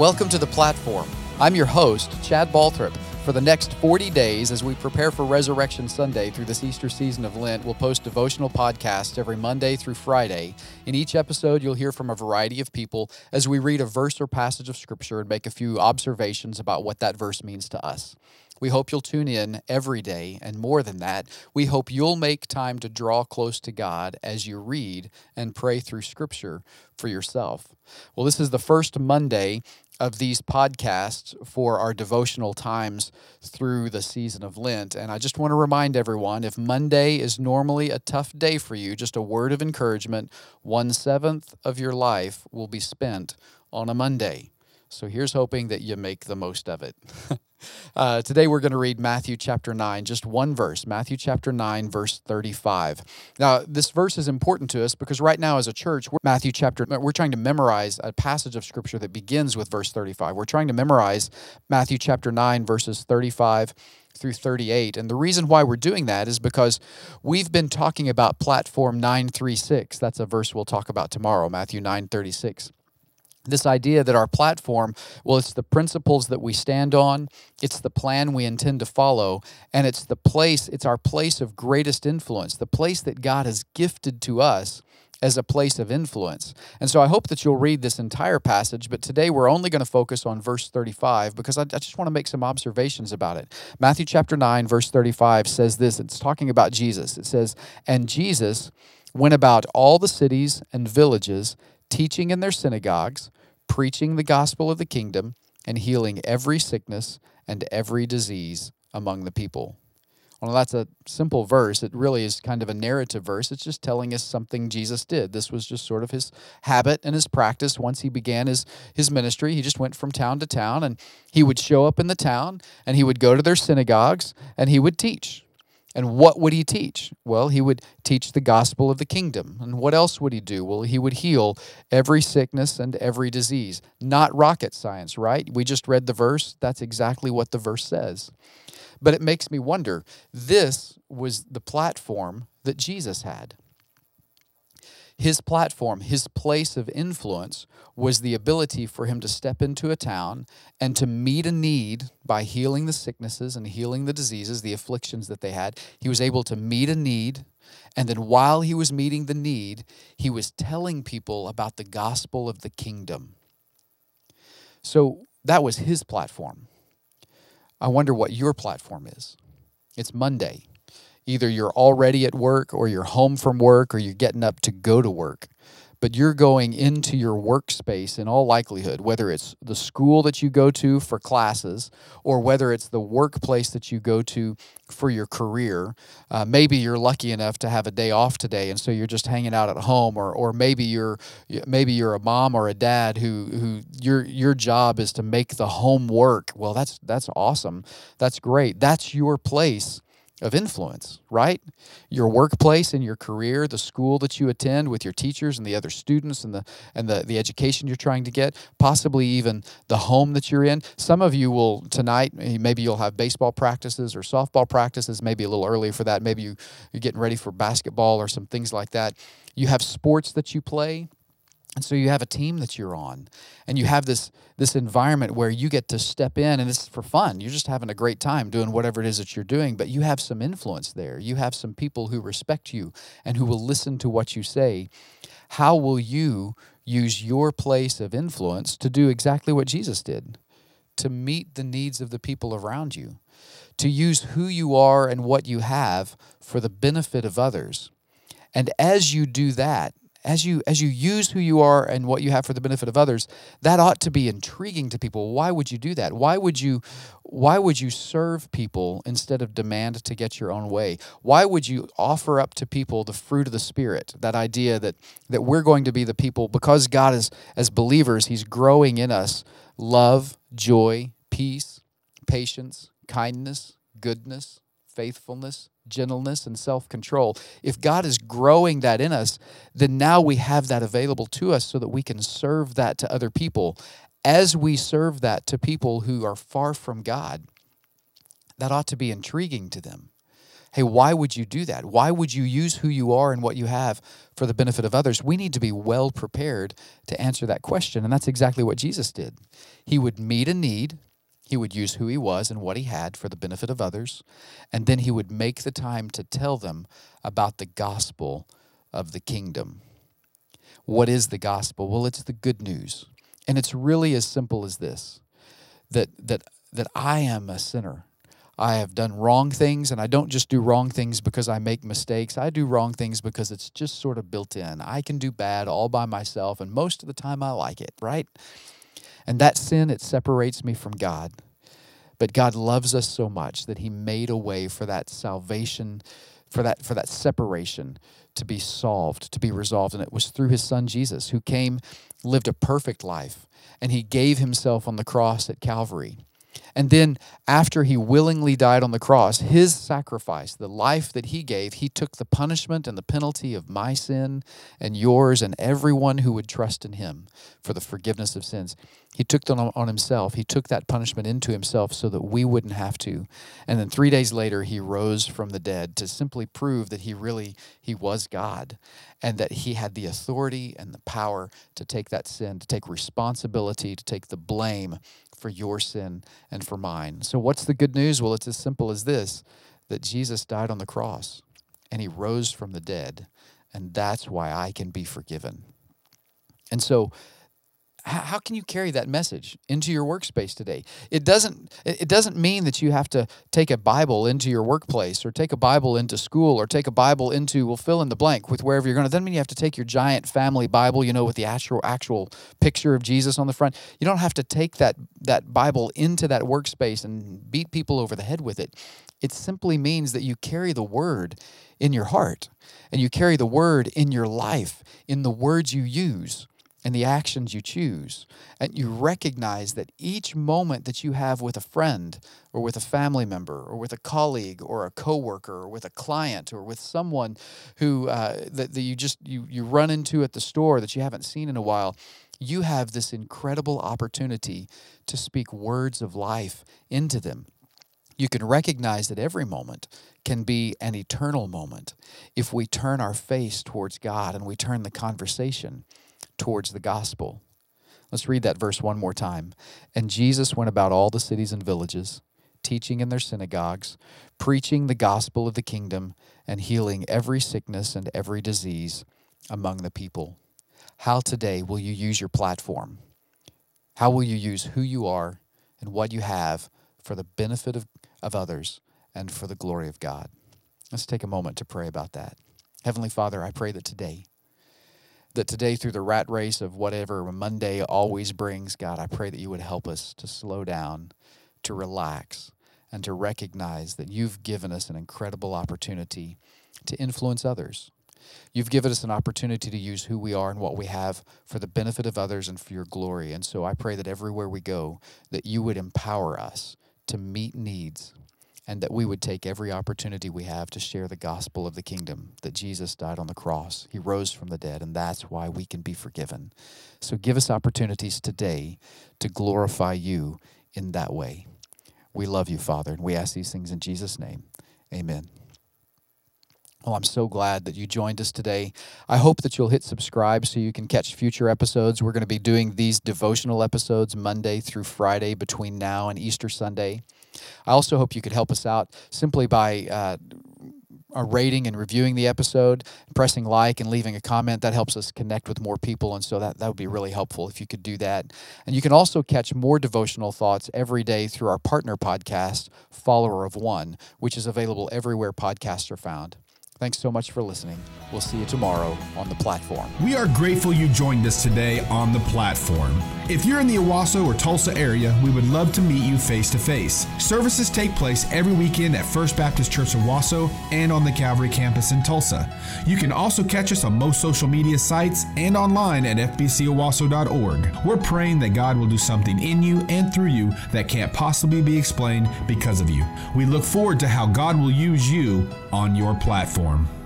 Welcome to the platform. I'm your host, Chad Balthrop. For the next 40 days, as we prepare for Resurrection Sunday through this Easter season of Lent, we'll post devotional podcasts every Monday through Friday. In each episode, you'll hear from a variety of people as we read a verse or passage of Scripture and make a few observations about what that verse means to us. We hope you'll tune in every day, and more than that, we hope you'll make time to draw close to God as you read and pray through Scripture for yourself. Well, this is the first Monday of these podcasts for our devotional times through the season of Lent. And I just want to remind everyone if Monday is normally a tough day for you, just a word of encouragement one seventh of your life will be spent on a Monday. So here's hoping that you make the most of it. Uh, today we're going to read Matthew chapter 9, just one verse, Matthew chapter 9, verse 35. Now, this verse is important to us because right now as a church, we're Matthew chapter, we're trying to memorize a passage of scripture that begins with verse 35. We're trying to memorize Matthew chapter 9, verses 35 through 38. And the reason why we're doing that is because we've been talking about platform 936. That's a verse we'll talk about tomorrow, Matthew 936 this idea that our platform, well, it's the principles that we stand on, it's the plan we intend to follow, and it's the place, it's our place of greatest influence, the place that God has gifted to us as a place of influence. And so I hope that you'll read this entire passage, but today we're only going to focus on verse 35 because I, just want to make some observations about it. Matthew chapter 9, verse 35 says this it's talking about Jesus. It says, And Jesus went about all the cities and villages teaching in their synagogues, preaching the gospel of the kingdom, and healing every sickness and every disease among the people. Well, that's a simple verse. It really is kind of a narrative verse. It's just telling us something Jesus did. This was just sort of his habit and his practice once he began his, his ministry. He just went from town to town and he would show up in the town and he would go to their synagogues and he would teach. And what would he teach? Well, he would teach the gospel of the kingdom. And what else would he do? Well, he would heal every sickness and every disease. Not rocket science, right? We just read the verse. That's exactly what the verse says. But it makes me wonder this was the platform that Jesus had his platform, his place of influence was the ability for him to step into a town and to meet a need by healing the sicknesses and healing the diseases, the afflictions that they had. He was able to meet a need. And then while he was meeting the need, he was telling people about the gospel of the kingdom. So that was his platform. I wonder what your platform is. It's Monday. Either you're already at work or you're home from work or you're getting up to go to work. But you're going into your workspace in all likelihood, whether it's the school that you go to for classes or whether it's the workplace that you go to for your career. Uh, maybe you're lucky enough to have a day off today, and so you're just hanging out at home, or or maybe you're maybe you're a mom or a dad who who your your job is to make the home work. Well, that's that's awesome. That's great. That's your place of influence, right? Your workplace and your career, the school that you attend with your teachers and the other students and the and the, the education you're trying to get, possibly even the home that you're in. Some of you will tonight, eh, maybe you'll have baseball practices or softball practices, maybe a little early for that. Maybe you, you're getting ready for basketball or some things like that. You have sports that you play and so you have a team that you're on, and you have this this environment where you get to step in, and it's for fun. You're just having a great time doing whatever it is that you're doing, but you have some influence there. You have some people who respect you and who will listen to what you say. How will you use your place of influence to do exactly what Jesus did? To meet the needs of the people around you, to use who you are and what you have for the benefit of others. And as you do that, as you as you use who you are and what you have for the benefit of others that ought to be intriguing to people. Why would you do that? Why would you why would you serve people instead of demand to get your own way? Why would you offer up to people the fruit of the spirit that idea that that we're going to be the people because god is as believers he's growing in us love joy peace patience kindness goodness faithfulness gentleness, and self control. If God is growing that in us, then now we have that available to us so that we can serve that to other people. As we serve that to people who are far from God, that ought to be intriguing to them. Hey, why would you do that? Why would you use who you are and what you have for the benefit of others? We need to be well prepared to answer that question. And that's exactly what Jesus did. He would meet a need, he would use who he was and what he had for the benefit of others, and then he would make the time to tell them about the gospel of the kingdom. What is the gospel? Well, it's the good news. And it's really as simple as this that that that I am a sinner. I have done wrong things, and I don't just do wrong things because I make mistakes. I do wrong things because it's just sort of built in. I can do bad all by myself, and most of the time I like it, right? And that sin, it separates me from God. But God loves us so much that He made a way for that salvation, for that, for that separation to be solved, to be resolved. And it was through His Son Jesus, who came, lived a perfect life, and He gave Himself on the cross at Calvary and then, after he willingly died on the cross, his sacrifice, the life that he gave, he took the punishment and the penalty of my sin and yours and everyone who would trust in him for the forgiveness of sins. He took them on himself. He took that punishment into himself so that we wouldn't have to. And then 3 days later he rose from the dead to simply prove that he really he was God and that he had the authority and the power to take that sin, to take responsibility, to take the blame for your sin and for mine. So, what's the good news? Well, it's as simple as this that Jesus died on the cross and he rose from the dead, and that's why I can be forgiven. And so, how can you carry that message into your workspace today? It doesn't it doesn't mean that you have to take a bible into your workplace or take a bible into school or take a bible into we'll fill in the blank with wherever you're going to doesn't mean you have to take your giant family bible you know with the actual actual picture of jesus on the front. You don't have to take that that bible into that workspace and beat people over the head with it. It simply means that you carry the word in your heart and you carry the word in your life in the words you use and the actions you choose. And you recognize that each moment that you have with a friend or with a family member or with a colleague or a coworker or with a client or with someone who uh, that, that you just you, you run into at the store that you haven't seen in a while, you have this incredible opportunity to speak words of life into them. You can recognize that every moment can be an eternal moment if we turn our face towards God and we turn the conversation towards the gospel. Let's read that verse one more time. And Jesus went about all the cities and villages, teaching in their synagogues, preaching the gospel of the kingdom, and healing every sickness and every disease among the people. How today will you use your platform? How will you use who you are and what you have for the benefit of, of others and for the glory of God? Let's take a moment to pray about that. Heavenly Father, I pray that today that today, through the rat race of whatever Monday always brings, God, I pray that you would help us to slow down, to relax, and to recognize that you've given us an incredible opportunity to influence others. You've given us an opportunity to use who we are and what we have for the benefit of others and for your glory. And so I pray that everywhere we go, that you would empower us to meet needs and that we would take every opportunity we have to share the gospel of the kingdom that Jesus died on the cross. He rose from the dead, and that's why we can be forgiven. So give us opportunities today to glorify you in that way. We love you, Father, and we ask these things in Jesus' name. Amen. Well, I'm so glad that you joined us today. I hope that you'll hit subscribe so you can catch future episodes. We're going to be doing these devotional episodes Monday through Friday between now and Easter Sunday. I also hope you could help us out simply by uh, a rating and reviewing the episode, pressing like and leaving a comment. That helps us connect with more people. And so that, that would be really helpful if you could do that. And you can also catch more devotional thoughts every day through our partner podcast, Follower of One, which is available everywhere podcasts are found. Thanks so much for listening. We'll see you tomorrow on the platform. We are grateful you joined us today on the platform. If you're in the Owasso or Tulsa area, we would love to meet you face to face. Services take place every weekend at First Baptist Church Owasso and on the Calvary campus in Tulsa. You can also catch us on most social media sites and online at fbcowasso.org. We're praying that God will do something in you and through you that can't possibly be explained because of you. We look forward to how God will use you on your platform form.